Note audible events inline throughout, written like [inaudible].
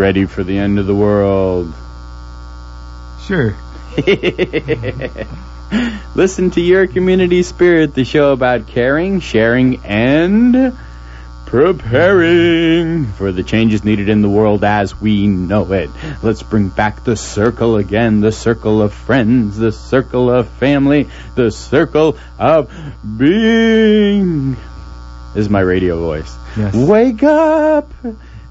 Ready for the end of the world? Sure. [laughs] Listen to Your Community Spirit, the show about caring, sharing, and preparing for the changes needed in the world as we know it. Let's bring back the circle again, the circle of friends, the circle of family, the circle of being. This is my radio voice. Yes. Wake up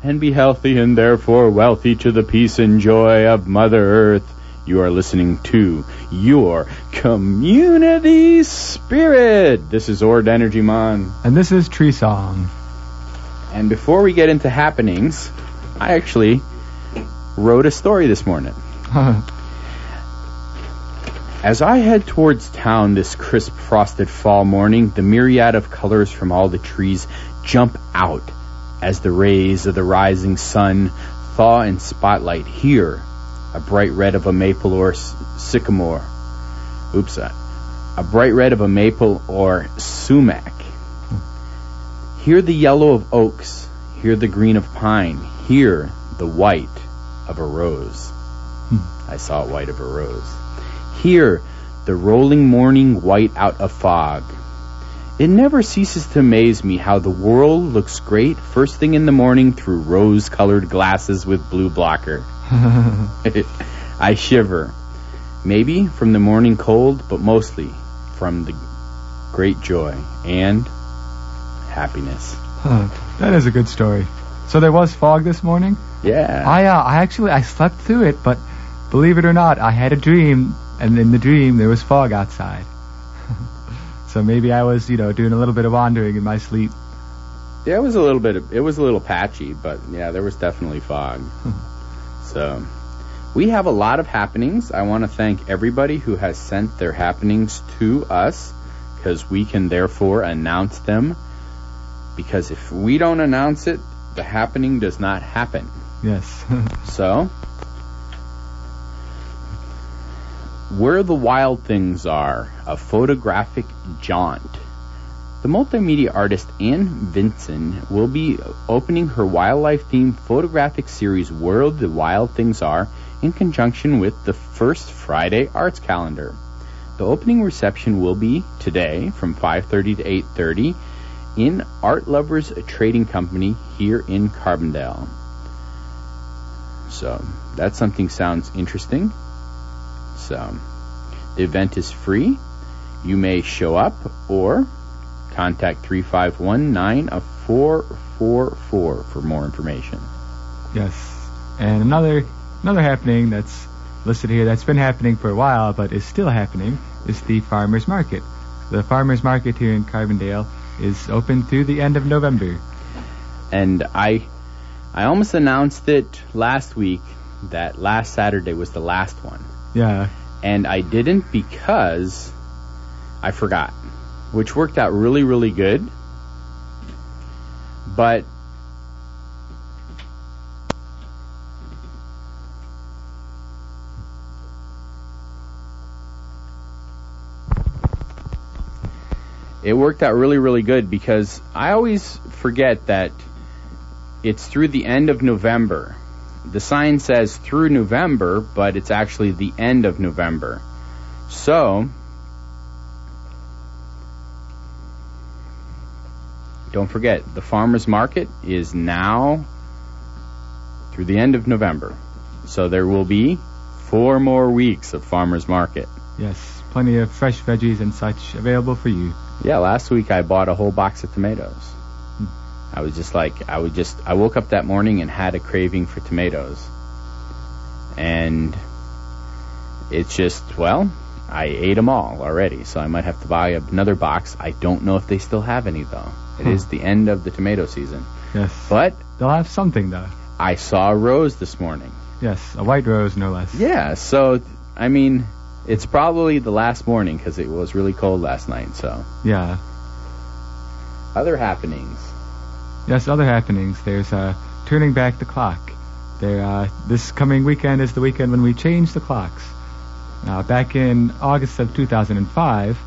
and be healthy and therefore wealthy to the peace and joy of Mother Earth. You are listening to your community spirit. This is Ord Energy Mon. And this is Tree Song. And before we get into happenings, I actually wrote a story this morning. [laughs] As I head towards town this crisp frosted fall morning, the myriad of colors from all the trees jump out as the rays of the rising sun thaw in spotlight here a bright red of a maple or sycamore. Oops, uh, a bright red of a maple or sumac. Here the yellow of oaks, here the green of pine, here the white of a rose. I saw white of a rose. Here the rolling morning white out of fog. It never ceases to amaze me how the world looks great first thing in the morning through rose colored glasses with blue blocker. [laughs] I shiver. Maybe from the morning cold, but mostly from the great joy and happiness. Huh. That is a good story. So there was fog this morning? Yeah. I uh, I actually I slept through it, but believe it or not, I had a dream, and in the dream there was fog outside. So maybe I was, you know, doing a little bit of wandering in my sleep. Yeah, it was a little bit. Of, it was a little patchy, but yeah, there was definitely fog. [laughs] so, we have a lot of happenings. I want to thank everybody who has sent their happenings to us, because we can therefore announce them. Because if we don't announce it, the happening does not happen. Yes. [laughs] So, Where the Wild Things Are, a photographic jaunt. The multimedia artist Ann Vinson will be opening her wildlife themed photographic series Where the Wild Things Are in conjunction with the First Friday Arts Calendar. The opening reception will be today from 5:30 to 8:30 in Art Lovers Trading Company here in Carbondale. So, that something sounds interesting. So, the event is free. You may show up or contact 351-9444 uh, for more information. yes. And another another happening that's listed here that's been happening for a while but is still happening is the farmers market. The farmers market here in Carbondale is open through the end of November. And I I almost announced it last week that last Saturday was the last one. Yeah. And I didn't because I forgot, which worked out really, really good. But it worked out really, really good because I always forget that it's through the end of November. The sign says through November, but it's actually the end of November. So, don't forget, the farmer's market is now through the end of November. So there will be four more weeks of farmer's market. Yes. Plenty of fresh veggies and such available for you. Yeah, last week I bought a whole box of tomatoes. I was just like, I would just, I woke up that morning and had a craving for tomatoes. And it's just, well, I ate them all already, so I might have to buy another box. I don't know if they still have any though. It Huh. is the end of the tomato season. Yes. But They'll have something though. I saw a rose this morning. Yes, a white rose no less. Yeah, so, I mean, it's probably the last morning because it was really cold last night, so. Yeah. Other happenings. Yes, other happenings. There's uh, turning back the clock. There, uh, this coming weekend is the weekend when we change the clocks. Uh, back in August of 2005,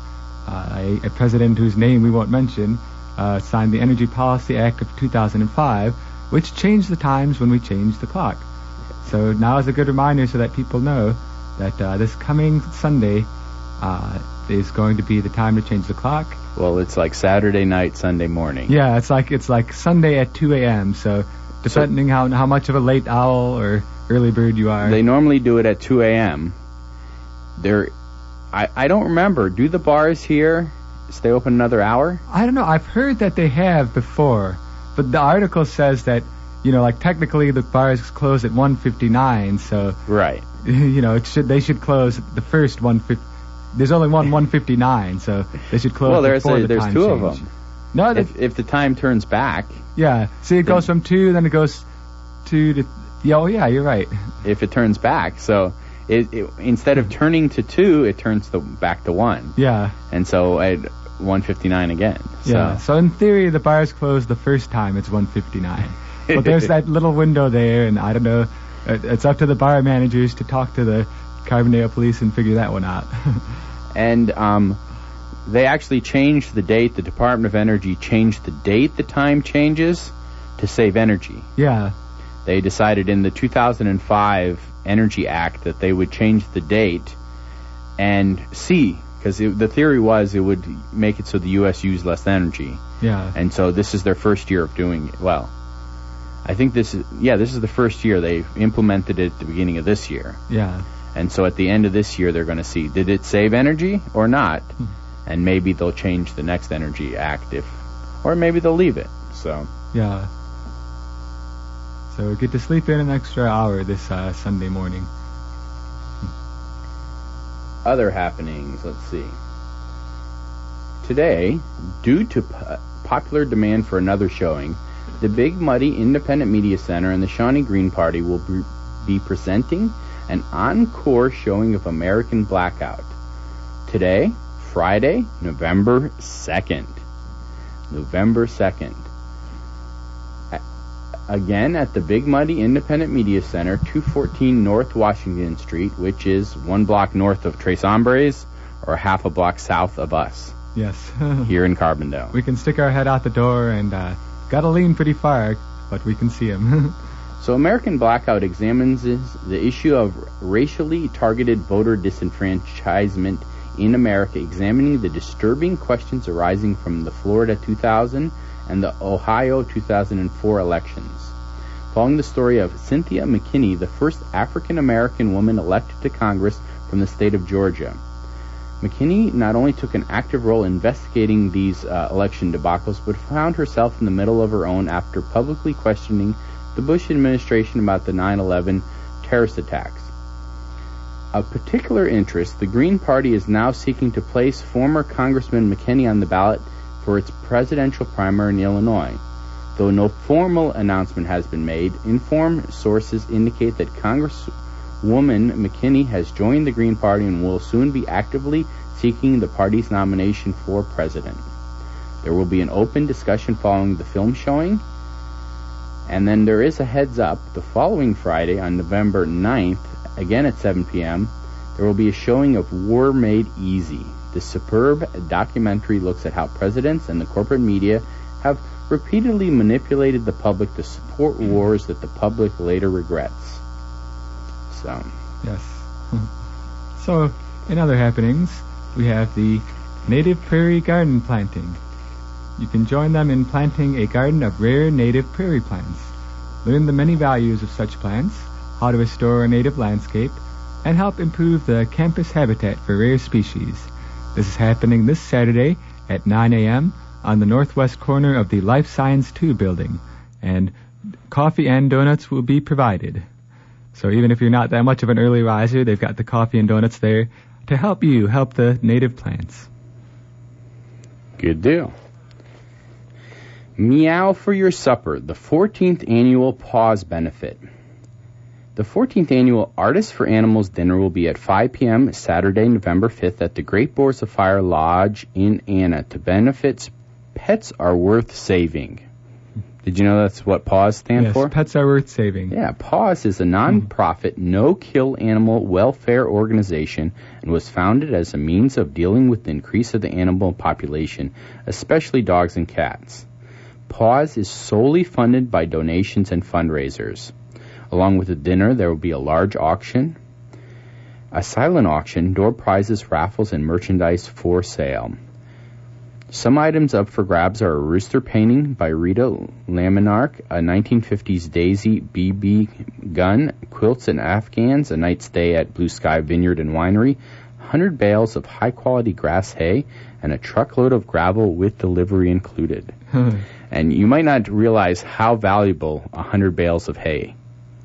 uh, a, a president whose name we won't mention uh, signed the Energy Policy Act of 2005, which changed the times when we change the clock. So now is a good reminder so that people know that uh, this coming Sunday uh, is going to be the time to change the clock. Well, it's like Saturday night, Sunday morning. Yeah, it's like it's like Sunday at 2 a.m. So depending how how much of a late owl or early bird you are. They normally do it at 2 a.m. They're, I, I don't remember. Do the bars here stay open another hour? I don't know. I've heard that they have before, but the article says that you know, like technically the bars close at 1:59, so right. [laughs] You know, it should they should close the first 1:50. There's only one 159, so they should close. Well, there's a, the there's time two change. of them. No, If, if the time turns back, yeah. See, it goes from two, then it goes two to. Yeah, oh yeah, you're right. if it turns back, so it, it instead of turning to two, it turns to back to one, Yeah, and so at 159 again. So. yeah. So in theory, the bars close the first time it's 159. but there's [laughs] that little window there, and I don't know. It's up to the bar managers to talk to the Carbondale police and figure that one out. [laughs] and um, they actually changed the date. The Department of Energy changed the date the time changes to save energy. yeah, They decided in the 2005 Energy Act that they would change the date and see, because the theory was it would make it so the U.S. used less energy. yeah, And so this is their first year of doing it. Well, I think this is, yeah, this is the first year. They implemented it at the beginning of this year. yeah. And so at the end of this year, they're going to see did it save energy or not, and maybe they'll change the next energy act if, or maybe they'll leave it. So Yeah. So get to sleep in an extra hour this uh, Sunday morning. other happenings, let's see. Today, due to po- popular demand for another showing, the Big Muddy Independent Media Center and the Shawnee Green Party will be, be presenting an encore showing of American Blackout. Today, Friday, November 2nd. November 2nd. Again at the Big Muddy Independent Media Center, 214 North Washington Street, which is one block north of Tres Hombres or half a block south of us Yes. [laughs] here in Carbondale. we can stick our head out the door and uh, gotta lean pretty far, but we can see him. [laughs] So American Blackout examines the issue of racially targeted voter disenfranchisement in America, examining the disturbing questions arising from the Florida 2000 and the Ohio 2004 elections. Following the story of Cynthia McKinney, the first African American woman elected to Congress from the state of Georgia. McKinney not only took an active role investigating these uh, election debacles, but found herself in the middle of her own after publicly questioning the Bush administration about the 9 11 terrorist attacks. Of particular interest, the Green Party is now seeking to place former Congressman McKinney on the ballot for its presidential primary in Illinois. Though no formal announcement has been made, informed sources indicate that Congresswoman McKinney has joined the Green Party and will soon be actively seeking the party's nomination for president. There will be an open discussion following the film showing, and then there is a heads up the following Friday on November 9th, again at 7 p.m., there will be a showing of War Made Easy. The superb documentary looks at how presidents and the corporate media have repeatedly manipulated the public to support wars that the public later regrets. So, yes. so, in other happenings, we have the native prairie garden planting. You can join them in planting a garden of rare native prairie plants. Learn the many values of such plants, how to restore a native landscape, and help improve the campus habitat for rare species. This is happening this Saturday at 9 a.m. on the northwest corner of the Life Science 2 building, and coffee and donuts will be provided. So even if you're not that much of an early riser, they've got the coffee and donuts there to help you help the native plants. good deal. Meow for Your Supper, the 14th annual Paws Benefit. The 14th annual Artists for Animals dinner will be at 5 p.m. Saturday, November 5th at the Great Boars of Fire Lodge in Anna to benefits Pets Are Worth Saving. Did you know that's what PAWS stand yes, for? pets are worth saving. Yeah, PAWS is a non-profit, no-kill animal welfare organization and was founded as a means of dealing with the increase of the animal population, especially dogs and cats. PAWS is solely funded by donations and fundraisers. Along with the dinner, there will be a large auction, a silent auction, door prizes, raffles, and merchandise for sale. Some items up for grabs are a rooster painting by Rita Laminark, a 1950s Daisy BB gun, quilts and afghans, a night stay at Blue Sky Vineyard and Winery, 100 bales of high quality grass hay, and a truckload of gravel with delivery included. Hmm. and you might not realize how valuable 100 bales of hay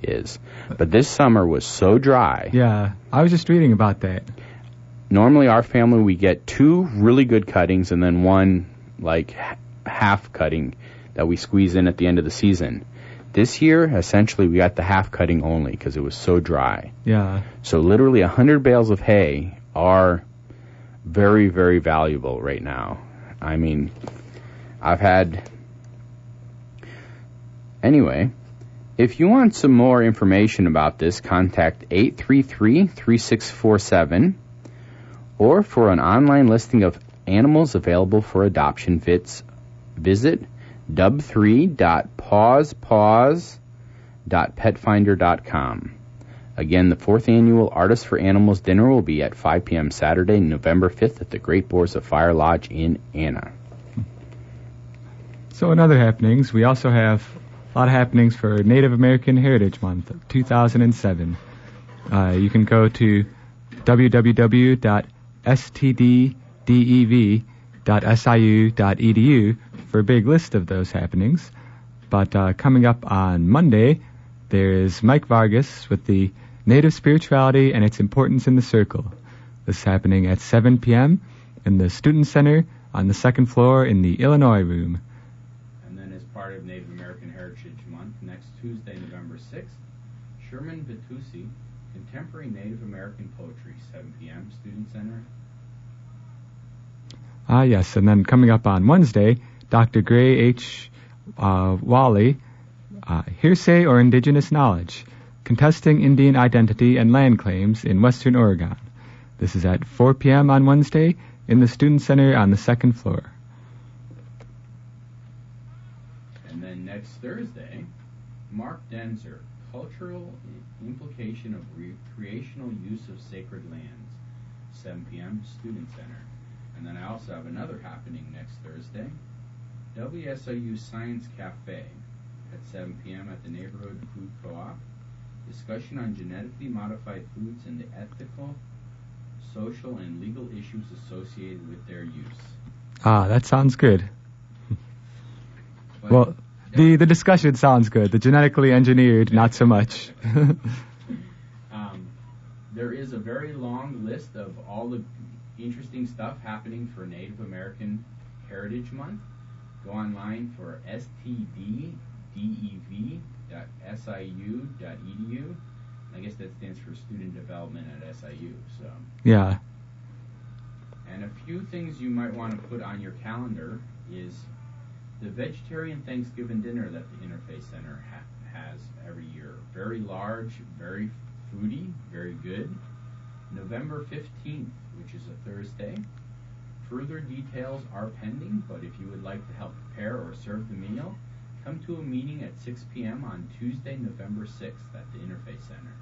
is. But this summer was so dry. Yeah, I was just reading about that. Normally, our family we get two really good cuttings and then one like half cutting that we squeeze in at the end of the season. This year, essentially, we got the half cutting only because it was so dry. Yeah. So literally, a hundred bales of hay are very, very valuable right now. I mean, I've had. Anyway, if you want some more information about this, contact 833 3647 or for an online listing of animals available for adoption fits, visit dub3.pausepause.petfinder.com. Again, the fourth annual Artists for Animals dinner will be at 5 p.m. Saturday, November 5th at the Great Boars of Fire Lodge in Anna. So, in other happenings, we also have a lot of happenings for Native American Heritage Month 2007. Uh, you can go to www.stddev.siu.edu for a big list of those happenings. But uh, coming up on Monday, there is Mike Vargas with the Native Spirituality and Its Importance in the Circle. This is happening at 7 p.m. in the Student Center on the second floor in the Illinois Room. And then, as part of Native American Heritage Month, next Tuesday, November 6th, Sherman Vitusi, Contemporary Native American Poetry, 7 p.m., Student Center. Ah, yes, and then coming up on Wednesday, Dr. Gray H. Uh, Wally, uh, Hearsay or Indigenous Knowledge, Contesting Indian Identity and Land Claims in Western Oregon. This is at 4 p.m. on Wednesday in the Student Center on the second floor. And then next Thursday, Mark Denzer, Cultural Implication of Recreational Use of Sacred Lands, 7 p.m., Student Center. And then I also have another happening next Thursday, WSOU Science Cafe at 7 p.m. at the Neighborhood Food Co-op. Discussion on genetically modified foods and the ethical, social, and legal issues associated with their use. Ah, that sounds good. But Well, the, the discussion sounds good. The genetically engineered, not so much. [laughs] Um, there is a very long list of all the interesting stuff happening for Native American Heritage Month. Go online for stddev.siu.edu. I guess that stands for Student Development at SIU. So, yeah. and a few things you might want to put on your calendar is the vegetarian Thanksgiving dinner that the Interfaith Center ha- has every year. Very large, very foodie, very good. November 15th, which is a Thursday. Further details are pending, but if you would like to help prepare or serve the meal, come to a meeting at 6 p.m. on Tuesday, November 6th at the Interfaith Center.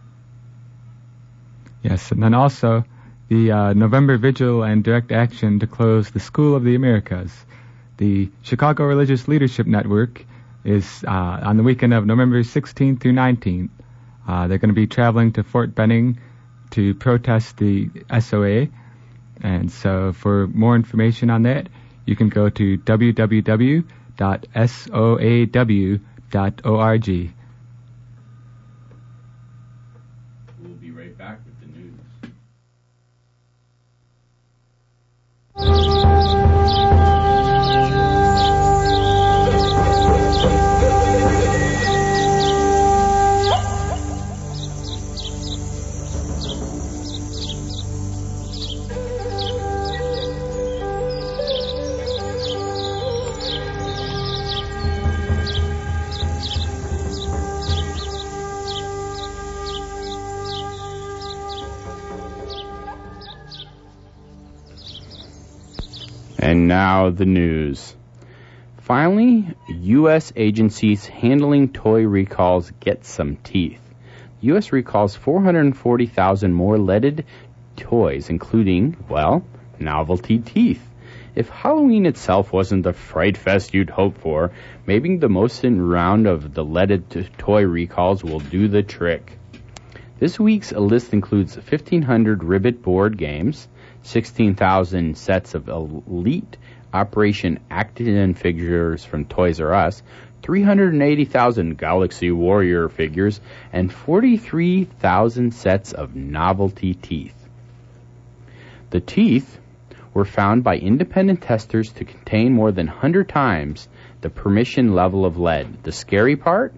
Yes, and then also the uh, November vigil and direct action to close the School of the Americas. The Chicago Religious Leadership Network is uh, on the weekend of November 16th through 19th. Uh, they're going to be traveling to Fort Benning to protest the SOA. And so for more information on that, you can go to www.soaw.org. And now the news. Finally, U.S. agencies handling toy recalls get some teeth. U.S. recalls 440,000 more leaded toys, including, well, novelty teeth. If Halloween itself wasn't the fright fest you'd hope for, maybe the most in round of the leaded t- toy recalls will do the trick. This week's list includes 1,500 ribbit board games, 16,000 sets of elite Operation action figures from Toys R Us, 380,000 Galaxy Warrior figures, and 43,000 sets of novelty teeth. The teeth were found by independent testers to contain more than 100 times the permission level of lead. The scary part?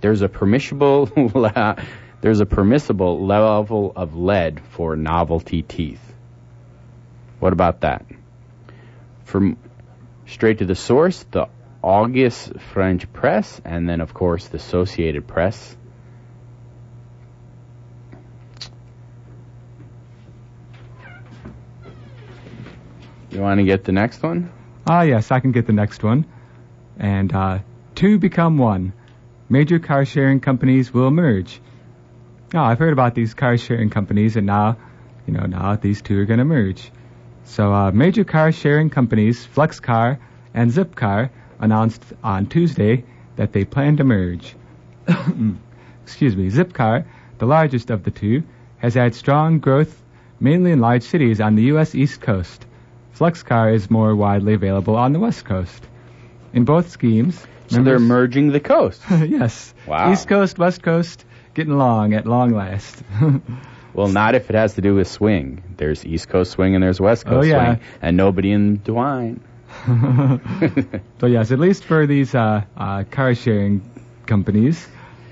There's a permissible [laughs] there's a permissible level of lead for novelty teeth. What about that? From straight to the source, the Agence France Presse, and then of course the Associated Press. You want to get the next one? Ah, yes, I can get the next one. And uh, two become one. Major car sharing companies will merge. Oh, I've heard about these car sharing companies, and now, you know, now these two are going to merge. So, uh, major car sharing companies, Flexcar and Zipcar, announced on Tuesday that they plan to merge. [coughs] Excuse me, Zipcar, the largest of the two, has had strong growth mainly in large cities on the U.S. East Coast. FlexCar is more widely available on the West Coast. In both schemes, so they're merging the coast. [laughs] yes. Wow. East Coast, West Coast, getting along at long last. [laughs] well, not if it has to do with swing. There's East Coast swing and there's West Coast oh, yeah. swing, and nobody in DeWine. [laughs] so yes, at least for these uh, uh, car sharing companies,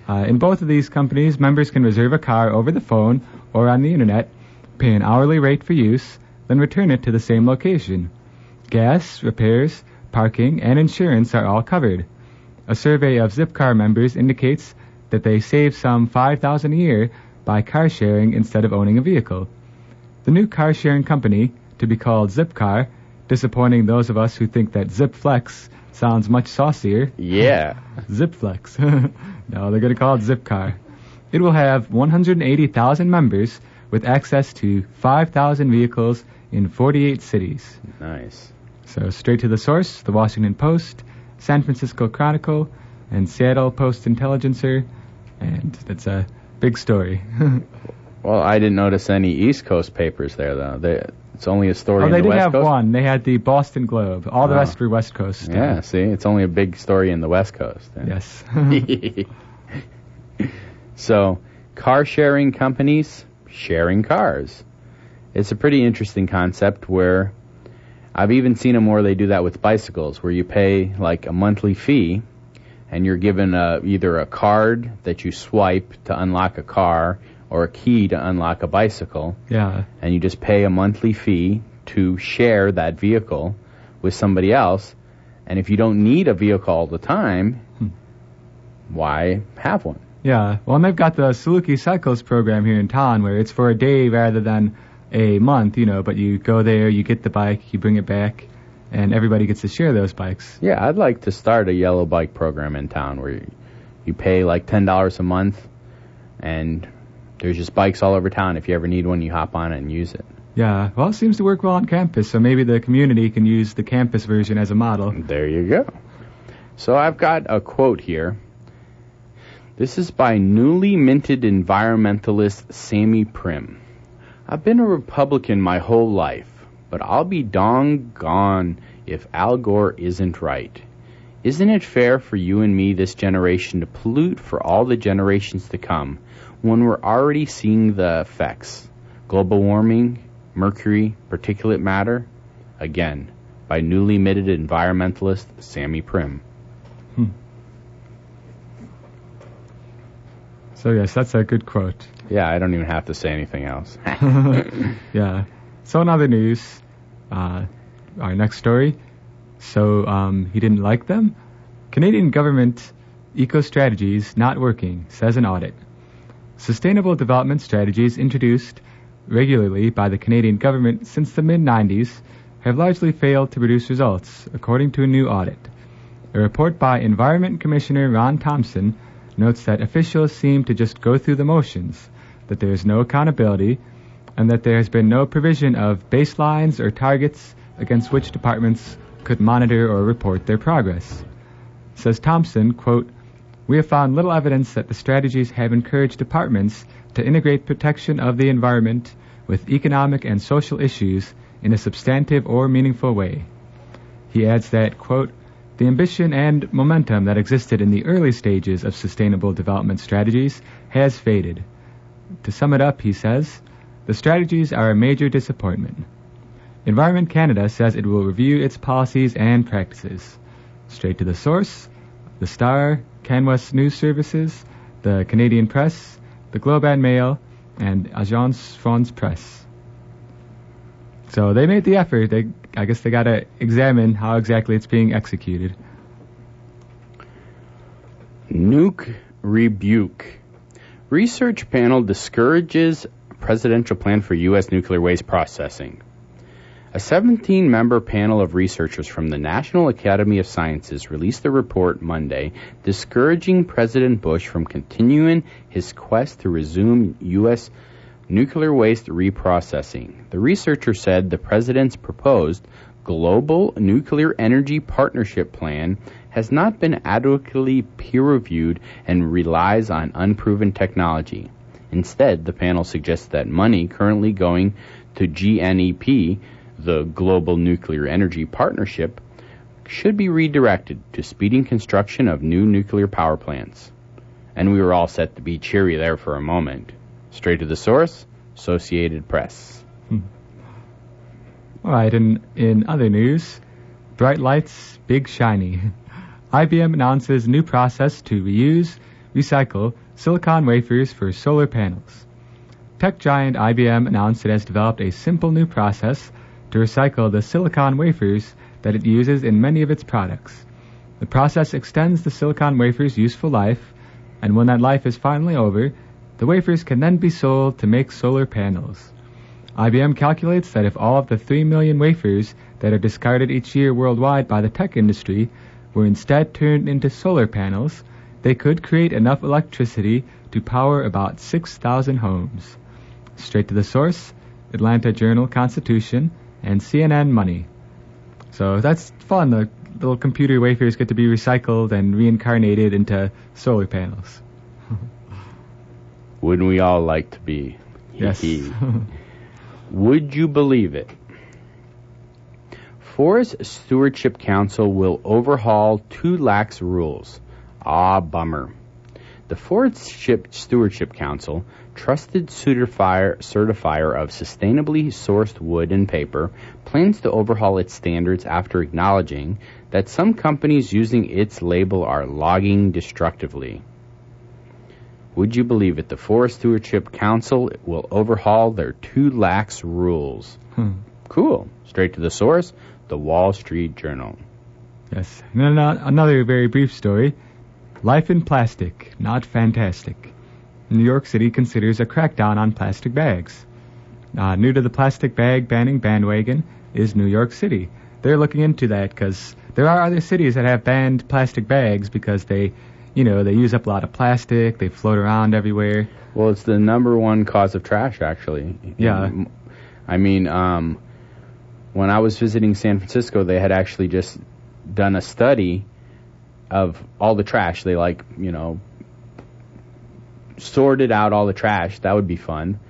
uh, in both of these companies, members can reserve a car over the phone or on the internet, pay an hourly rate for use, then return it to the same location. Gas, repairs, parking, and insurance are all covered. A survey of Zipcar members indicates that they save some 5000 a year by car sharing instead of owning a vehicle. The new car sharing company, to be called Zipcar, disappointing those of us who think that Zipflex sounds much saucier. Yeah. [laughs] Zipflex. [laughs] no, they're going to call it Zipcar. It will have 180,000 members with access to 5,000 vehicles in 48 cities. Nice. So straight to the source, the Washington Post, San Francisco Chronicle, and Seattle Post Intelligencer, and it's a big story. [laughs] well, I didn't notice any East Coast papers there though. They, it's only a story. Oh, they the did West have Coast? one. They had the Boston Globe. All the Oh. rest were West Coast. Yeah, see, it's only a big story in the West Coast. Yes. [laughs] so, car sharing companies sharing cars. It's a pretty interesting concept where I've even seen them where they do that with bicycles, where you pay like a monthly fee and you're given a, either a card that you swipe to unlock a car or a key to unlock a bicycle, yeah. and you just pay a monthly fee to share that vehicle with somebody else. And if you don't need a vehicle all the time, hmm. why have one? Yeah. Well, and they've got the Saluki Cycles program here in town where it's for a day rather than a month, you know, but you go there, you get the bike, you bring it back, and everybody gets to share those bikes. Yeah, I'd like to start a yellow bike program in town where you, you pay like ten dollars a month, and there's just bikes all over town. If you ever need one, you hop on it and use it. Yeah. Well, it seems to work well on campus, so maybe the community can use the campus version as a model. There you go. So I've got a quote here. This is by newly minted environmentalist Sammy Prim. I've been a Republican my whole life, but I'll be dong gone if Al Gore isn't right. Isn't it fair for you and me, this generation, to pollute for all the generations to come when we're already seeing the effects? Global warming, mercury, particulate matter? Again, by newly minted environmentalist Sammy Prim. Hmm. So yes, that's a good quote. Yeah, I don't even have to say anything else. [laughs] yeah. So in other news, uh, our next story. So um, he didn't like them. Canadian government eco strategies not working, says an audit. Sustainable development strategies introduced regularly by the Canadian government since the mid 90s have largely failed to produce results, according to a new audit. A report by Environment Commissioner Ron Thompson notes that officials seem to just go through the motions, that there is no accountability, and that there has been no provision of baselines or targets against which departments could monitor or report their progress. Says Thompson, quote, we have found little evidence that the strategies have encouraged departments to integrate protection of the environment with economic and social issues in a substantive or meaningful way. He adds that, quote, the ambition and momentum that existed in the early stages of sustainable development strategies has faded. To sum it up, he says, the strategies are a major disappointment. Environment Canada says it will review its policies and practices. Straight to the source, the Star, CanWest News Services, the Canadian Press, the Globe and Mail, and Agence France Presse. So they made the effort. They, I guess they got to examine how exactly it's being executed. Nuke rebuke. Research panel discourages presidential plan for U.S. nuclear waste processing. A 17 member panel of researchers from the National Academy of Sciences released a report Monday discouraging President Bush from continuing his quest to resume U.S. nuclear waste reprocessing. The researcher said the president's proposed Global Nuclear Energy Partnership Plan has not been adequately peer reviewed and relies on unproven technology. Instead, the panel suggests that money currently going to GNEP the Global Nuclear Energy Partnership should be redirected to speeding construction of new nuclear power plants. And we were all set to be cheery there for a moment. Straight to the source, Associated Press. Hmm. All right, and in other news, bright lights, big shiny. [laughs] IBM announces new process to reuse, recycle silicon wafers for solar panels. Tech giant IBM announced it has developed a simple new process to recycle the silicon wafers that it uses in many of its products. The process extends the silicon wafer's useful life, and when that life is finally over, the wafers can then be sold to make solar panels. IBM calculates that if all of the 3 million wafers that are discarded each year worldwide by the tech industry were instead turned into solar panels, they could create enough electricity to power about 6,000 homes. Straight to the source, Atlanta Journal Constitution, and CNN money. So that's fun. The little computer wafers get to be recycled and reincarnated into solar panels. [laughs] Wouldn't we all like to be? Yes. [laughs] Would you believe it? Forest Stewardship Council will overhaul two lax rules. Ah, bummer. The Forest Stewardship Council trusted certifier, certifier of sustainably sourced wood and paper, plans to overhaul its standards after acknowledging that some companies using its label are logging destructively. Would you believe it? The Forest Stewardship Council will overhaul their too lax rules. Hmm. Cool. Straight to the source, the Wall Street Journal. Yes. Another very brief story. Life in plastic, not fantastic. New York City considers a crackdown on plastic bags. Uh, new to the plastic bag banning bandwagon is New York City. They're looking into that because there are other cities that have banned plastic bags because they, you know, they use up a lot of plastic. They float around everywhere. Well, it's the number one cause of trash, actually. Yeah. I mean, um, when I was visiting San Francisco, they had actually just done a study of all the trash. They like, you know, sorted out all the trash. That would be fun.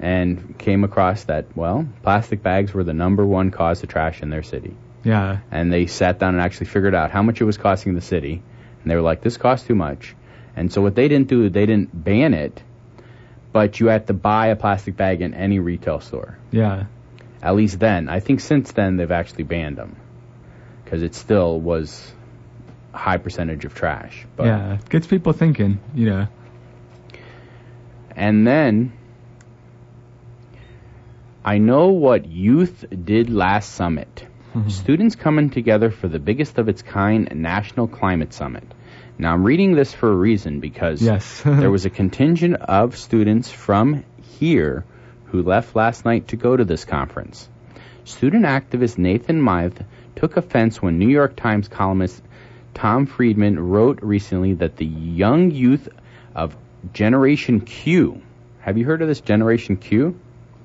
And came across that, well, plastic bags were the number one cause of trash in their city. Yeah. And they sat down and actually figured out how much it was costing the city. And they were like, this costs too much. And so what they didn't do, they didn't ban it, but you had to buy a plastic bag in any retail store. Yeah. At least then. I think since then they've actually banned them. Because it still was high percentage of trash. But yeah, it gets people thinking, you know. And then I know what youth did last summit. Mm-hmm. Students coming together for the biggest of its kind National Climate Summit. Now I'm reading this for a reason because yes. [laughs] there was a contingent of students from here who left last night to go to this conference. Student activist Nathan Wyeth took offense when New York Times columnist Tom Friedman wrote recently that the young youth of Generation Q, have you heard of this Generation Q?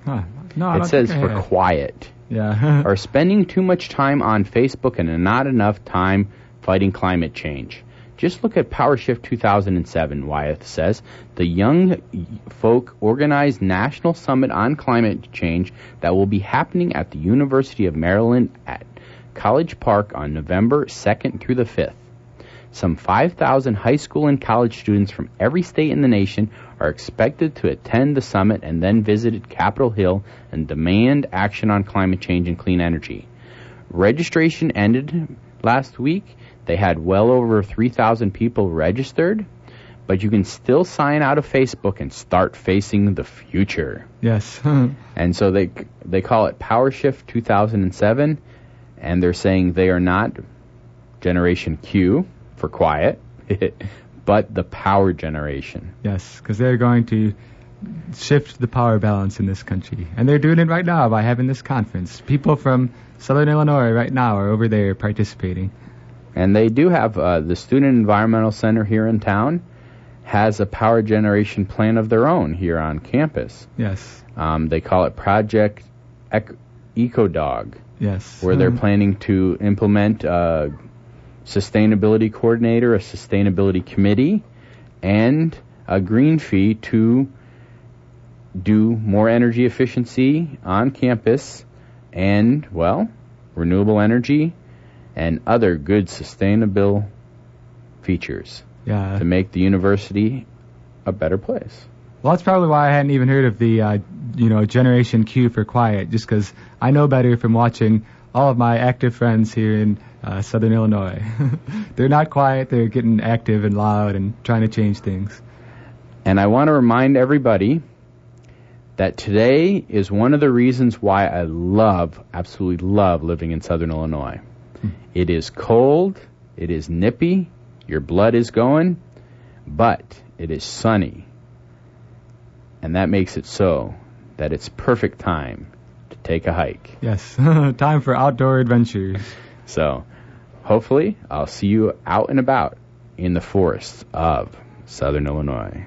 Huh. No, it says for quiet. Yeah. [laughs] are spending too much time on Facebook and not enough time fighting climate change. Just look at PowerShift 2007, Wyeth says. The young folk organized national summit on climate change that will be happening at the University of Maryland at College Park on November 2nd through the 5th. Some 5,000 high school and college students from every state in the nation are expected to attend the summit and then visit Capitol Hill and demand action on climate change and clean energy. Registration ended last week. They had well over 3,000 people registered, but you can still sign out of Facebook and start facing the future. yes. [laughs] And so they they call it PowerShift 2007, and they're saying they are not Generation Q for quiet, [laughs] but the power generation. yes, because they're going to shift the power balance in this country, and they're doing it right now by having this conference. People from Southern Illinois right now are over there participating. And they do have uh, the Student Environmental Center here in town has a power generation plan of their own here on campus. Yes. Um, they call it Project Ec- EcoDog. Yes. where they're Mhm. planning to implement a sustainability coordinator, a sustainability committee, and a green fee to do more energy efficiency on campus and, well, renewable energy and other good sustainable features Yeah. to make the university a better place. Well, that's probably why I hadn't even heard of the, uh, you know, Generation Q for quiet, just because I know better from watching all of my active friends here in uh, Southern Illinois. [laughs] they're not quiet; they're getting active and loud and trying to change things. And I want to remind everybody that today is one of the reasons why I love, absolutely love living in Southern Illinois. It is cold, it is nippy, your blood is going, but it is sunny. And that makes it so that it's perfect time to take a hike. Yes, [laughs] time for outdoor adventures. So, hopefully, I'll see you out and about in the forests of Southern Illinois.